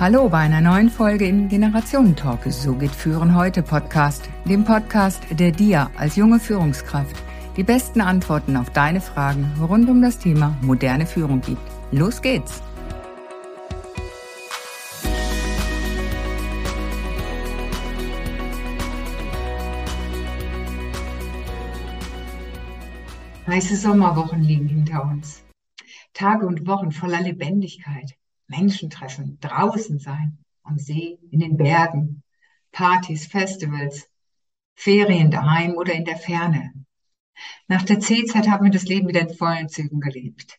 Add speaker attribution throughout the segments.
Speaker 1: Hallo bei einer neuen Folge im Generationentalk. So geht Führen heute Podcast, dem Podcast, der dir als junge Führungskraft die besten Antworten auf deine Fragen rund um das Thema moderne Führung gibt. Los geht's!
Speaker 2: Heiße Sommerwochen liegen hinter uns. Tage und Wochen voller Lebendigkeit. Menschen treffen, draußen sein, am See, in den Bergen, Partys, Festivals, Ferien daheim oder in der Ferne. Nach der C-Zeit haben wir das Leben wieder in vollen Zügen gelebt.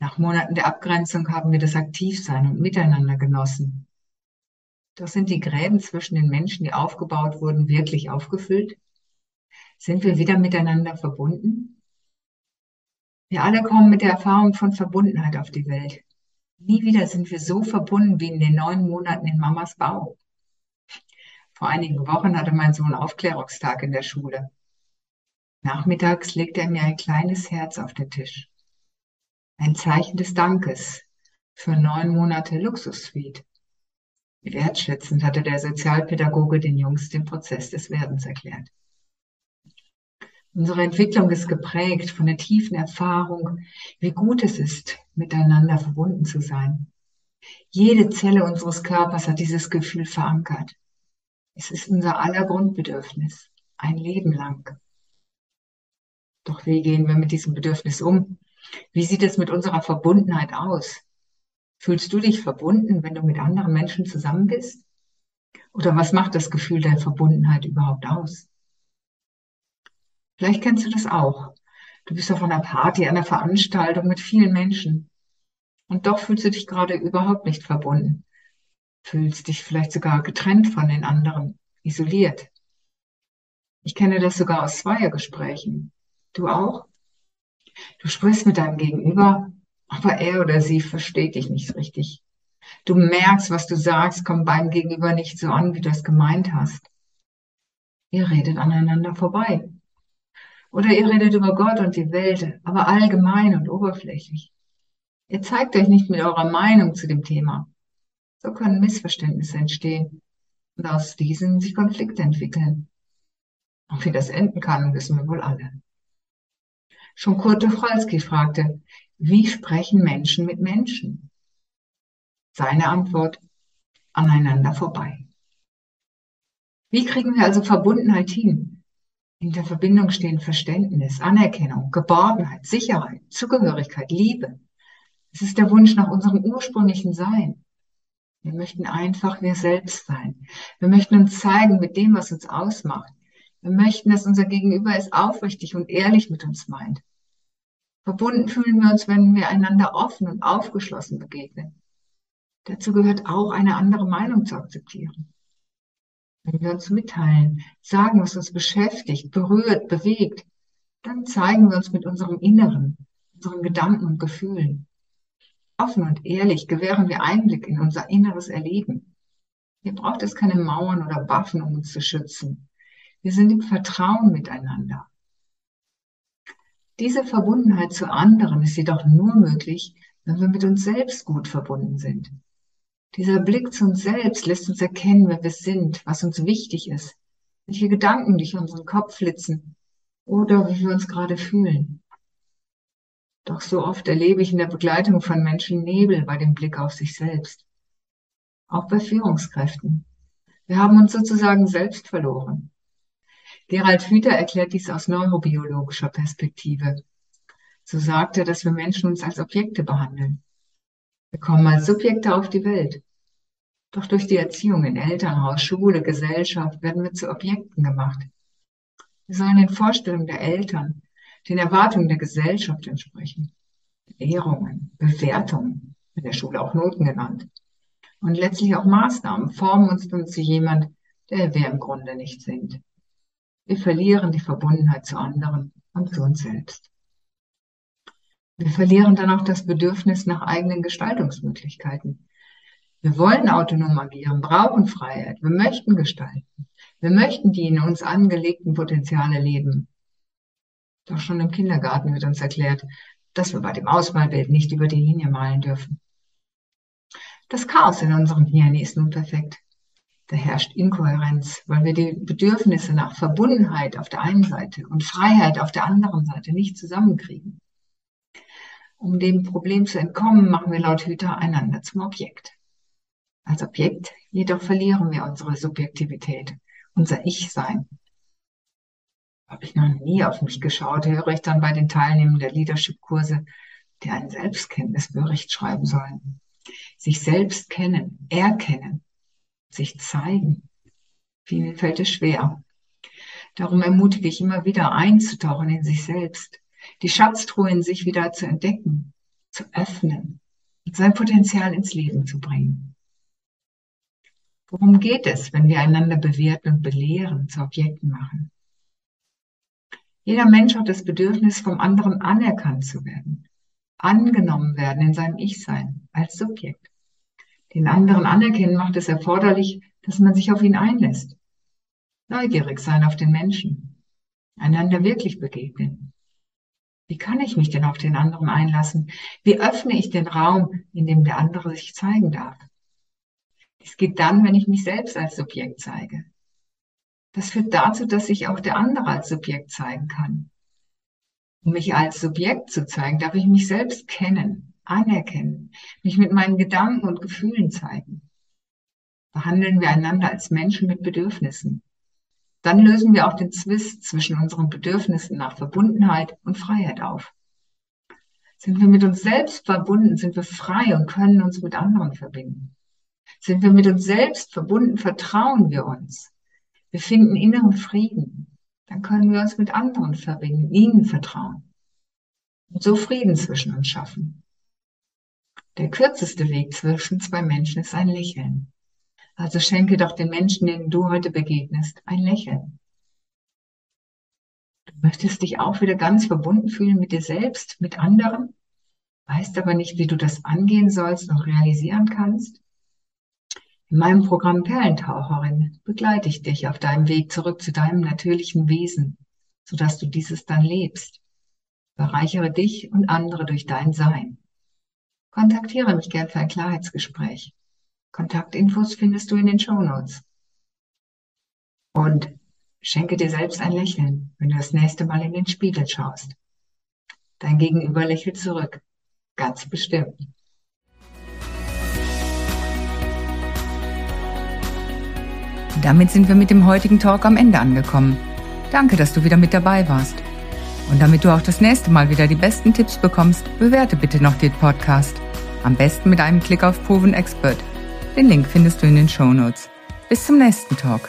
Speaker 2: Nach Monaten der Abgrenzung haben wir das Aktivsein und Miteinander genossen. Doch sind die Gräben zwischen den Menschen, die aufgebaut wurden, wirklich aufgefüllt? Sind wir wieder miteinander verbunden? Wir alle kommen mit der Erfahrung von Verbundenheit auf die Welt. Nie wieder sind wir so verbunden wie in den neun Monaten in Mamas Bauch. Vor einigen Wochen hatte mein Sohn Aufklärungstag in der Schule. Nachmittags legte er mir ein kleines Herz auf den Tisch. Ein Zeichen des Dankes für neun Monate Luxussuite. Wertschätzend hatte der Sozialpädagoge den Jungs den Prozess des Werdens erklärt. Unsere Entwicklung ist geprägt von der tiefen Erfahrung, wie gut es ist, miteinander verbunden zu sein. Jede Zelle unseres Körpers hat dieses Gefühl verankert. Es ist unser aller Grundbedürfnis, ein Leben lang. Doch wie gehen wir mit diesem Bedürfnis um? Wie sieht es mit unserer Verbundenheit aus? Fühlst du dich verbunden, wenn du mit anderen Menschen zusammen bist? Oder was macht das Gefühl der Verbundenheit überhaupt aus? Vielleicht kennst du das auch. Du bist auf einer Party, einer Veranstaltung mit vielen Menschen. Und doch fühlst du dich gerade überhaupt nicht verbunden. Fühlst dich vielleicht sogar getrennt von den anderen, isoliert. Ich kenne das sogar aus Zweiergesprächen. Du auch? Du sprichst mit deinem Gegenüber, aber er oder sie versteht dich nicht richtig. Du merkst, was du sagst, kommt beim Gegenüber nicht so an, wie du es gemeint hast. Ihr redet aneinander vorbei. Oder ihr redet über Gott und die Welt, aber allgemein und oberflächlich. Ihr zeigt euch nicht mit eurer Meinung zu dem Thema. So können Missverständnisse entstehen und aus diesen sich Konflikte entwickeln. Und wie das enden kann, wissen wir wohl alle. Schon Kurt Tucholsky fragte, wie sprechen Menschen mit Menschen? Seine Antwort, aneinander vorbei. Wie kriegen wir also Verbundenheit hin? In der Verbindung stehen Verständnis, Anerkennung, Geborgenheit, Sicherheit, Zugehörigkeit, Liebe. Es ist der Wunsch nach unserem ursprünglichen Sein. Wir möchten einfach wir selbst sein. Wir möchten uns zeigen mit dem, was uns ausmacht. Wir möchten, dass unser Gegenüber es aufrichtig und ehrlich mit uns meint. Verbunden fühlen wir uns, wenn wir einander offen und aufgeschlossen begegnen. Dazu gehört auch eine andere Meinung zu akzeptieren. Wenn wir uns mitteilen, sagen, was uns beschäftigt, berührt, bewegt, dann zeigen wir uns mit unserem Inneren, unseren Gedanken und Gefühlen. Offen und ehrlich gewähren wir Einblick in unser inneres Erleben. Hier braucht es keine Mauern oder Waffen, um uns zu schützen. Wir sind im Vertrauen miteinander. Diese Verbundenheit zu anderen ist jedoch nur möglich, wenn wir mit uns selbst gut verbunden sind. Dieser Blick zu uns selbst lässt uns erkennen, wer wir sind, was uns wichtig ist, welche Gedanken durch unseren Kopf flitzen oder wie wir uns gerade fühlen. Doch so oft erlebe ich in der Begleitung von Menschen Nebel bei dem Blick auf sich selbst. Auch bei Führungskräften. Wir haben uns sozusagen selbst verloren. Gerald Hüther erklärt dies aus neurobiologischer Perspektive. So sagt er, dass wir Menschen uns als Objekte behandeln. Wir kommen als Subjekte auf die Welt. Doch durch die Erziehung in Elternhaus, Schule, Gesellschaft werden wir zu Objekten gemacht. Wir sollen den Vorstellungen der Eltern, den Erwartungen der Gesellschaft entsprechen. Ehrungen, Bewertungen, in der Schule auch Noten genannt. Und letztlich auch Maßnahmen formen uns dann zu jemand, der wir im Grunde nicht sind. Wir verlieren die Verbundenheit zu anderen und zu uns selbst. Wir verlieren dann auch das Bedürfnis nach eigenen Gestaltungsmöglichkeiten. Wir wollen autonom agieren, brauchen Freiheit, wir möchten gestalten. Wir möchten die in uns angelegten Potenziale leben. Doch schon im Kindergarten wird uns erklärt, dass wir bei dem Ausmalbild nicht über die Linie malen dürfen. Das Chaos in unserem Hirn ist nun perfekt. Da herrscht Inkohärenz, weil wir die Bedürfnisse nach Verbundenheit auf der einen Seite und Freiheit auf der anderen Seite nicht zusammenkriegen. Um dem Problem zu entkommen, machen wir laut Hüter einander zum Objekt. Als Objekt jedoch verlieren wir unsere Subjektivität, unser Ich-Sein. Habe ich noch nie auf mich geschaut, höre ich dann bei den Teilnehmern der Leadership-Kurse, die einen Selbstkenntnisbericht schreiben sollen. Sich selbst kennen, erkennen, sich zeigen. Vielen fällt es schwer. Darum ermutige ich immer wieder einzutauchen in sich selbst, die Schatztruhe in sich wieder zu entdecken, zu öffnen und sein Potenzial ins Leben zu bringen. Worum geht es, wenn wir einander bewerten und belehren, zu Objekten machen? Jeder Mensch hat das Bedürfnis, vom anderen anerkannt zu werden, angenommen werden in seinem Ich-Sein als Subjekt. Den anderen anerkennen macht es erforderlich, dass man sich auf ihn einlässt. Neugierig sein auf den Menschen. Einander wirklich begegnen. Wie kann ich mich denn auf den anderen einlassen? Wie öffne ich den Raum, in dem der andere sich zeigen darf? Dies geht dann, wenn ich mich selbst als Subjekt zeige. Das führt dazu, dass sich auch der andere als Subjekt zeigen kann. Um mich als Subjekt zu zeigen, darf ich mich selbst kennen, anerkennen, mich mit meinen Gedanken und Gefühlen zeigen. Behandeln wir einander als Menschen mit Bedürfnissen. Dann lösen wir auch den Zwist zwischen unseren Bedürfnissen nach Verbundenheit und Freiheit auf. Sind wir mit uns selbst verbunden, sind wir frei und können uns mit anderen verbinden. Sind wir mit uns selbst verbunden, vertrauen wir uns. Wir finden inneren Frieden. Dann können wir uns mit anderen verbinden, ihnen vertrauen. Und so Frieden zwischen uns schaffen. Der kürzeste Weg zwischen zwei Menschen ist ein Lächeln. Also schenke doch den Menschen, denen du heute begegnest, ein Lächeln. Du möchtest dich auch wieder ganz verbunden fühlen mit dir selbst, mit anderen, weißt aber nicht, wie du das angehen sollst und realisieren kannst. In meinem Programm Perlentaucherin begleite ich dich auf deinem Weg zurück zu deinem natürlichen Wesen, sodass du dieses dann lebst. Bereichere dich und andere durch dein Sein. Kontaktiere mich gern für ein Klarheitsgespräch. Kontaktinfos findest du in den Show Notes. Und schenke dir selbst ein Lächeln, wenn du das nächste Mal in den Spiegel schaust. Dein Gegenüber lächelt zurück. Ganz bestimmt.
Speaker 1: Damit sind wir mit dem heutigen Talk am Ende angekommen. Danke, dass du wieder mit dabei warst. Und damit du auch das nächste Mal wieder die besten Tipps bekommst, bewerte bitte noch den Podcast. Am besten mit einem Klick auf Proven Expert. Den Link findest du in den Show Notes. Bis zum nächsten Talk.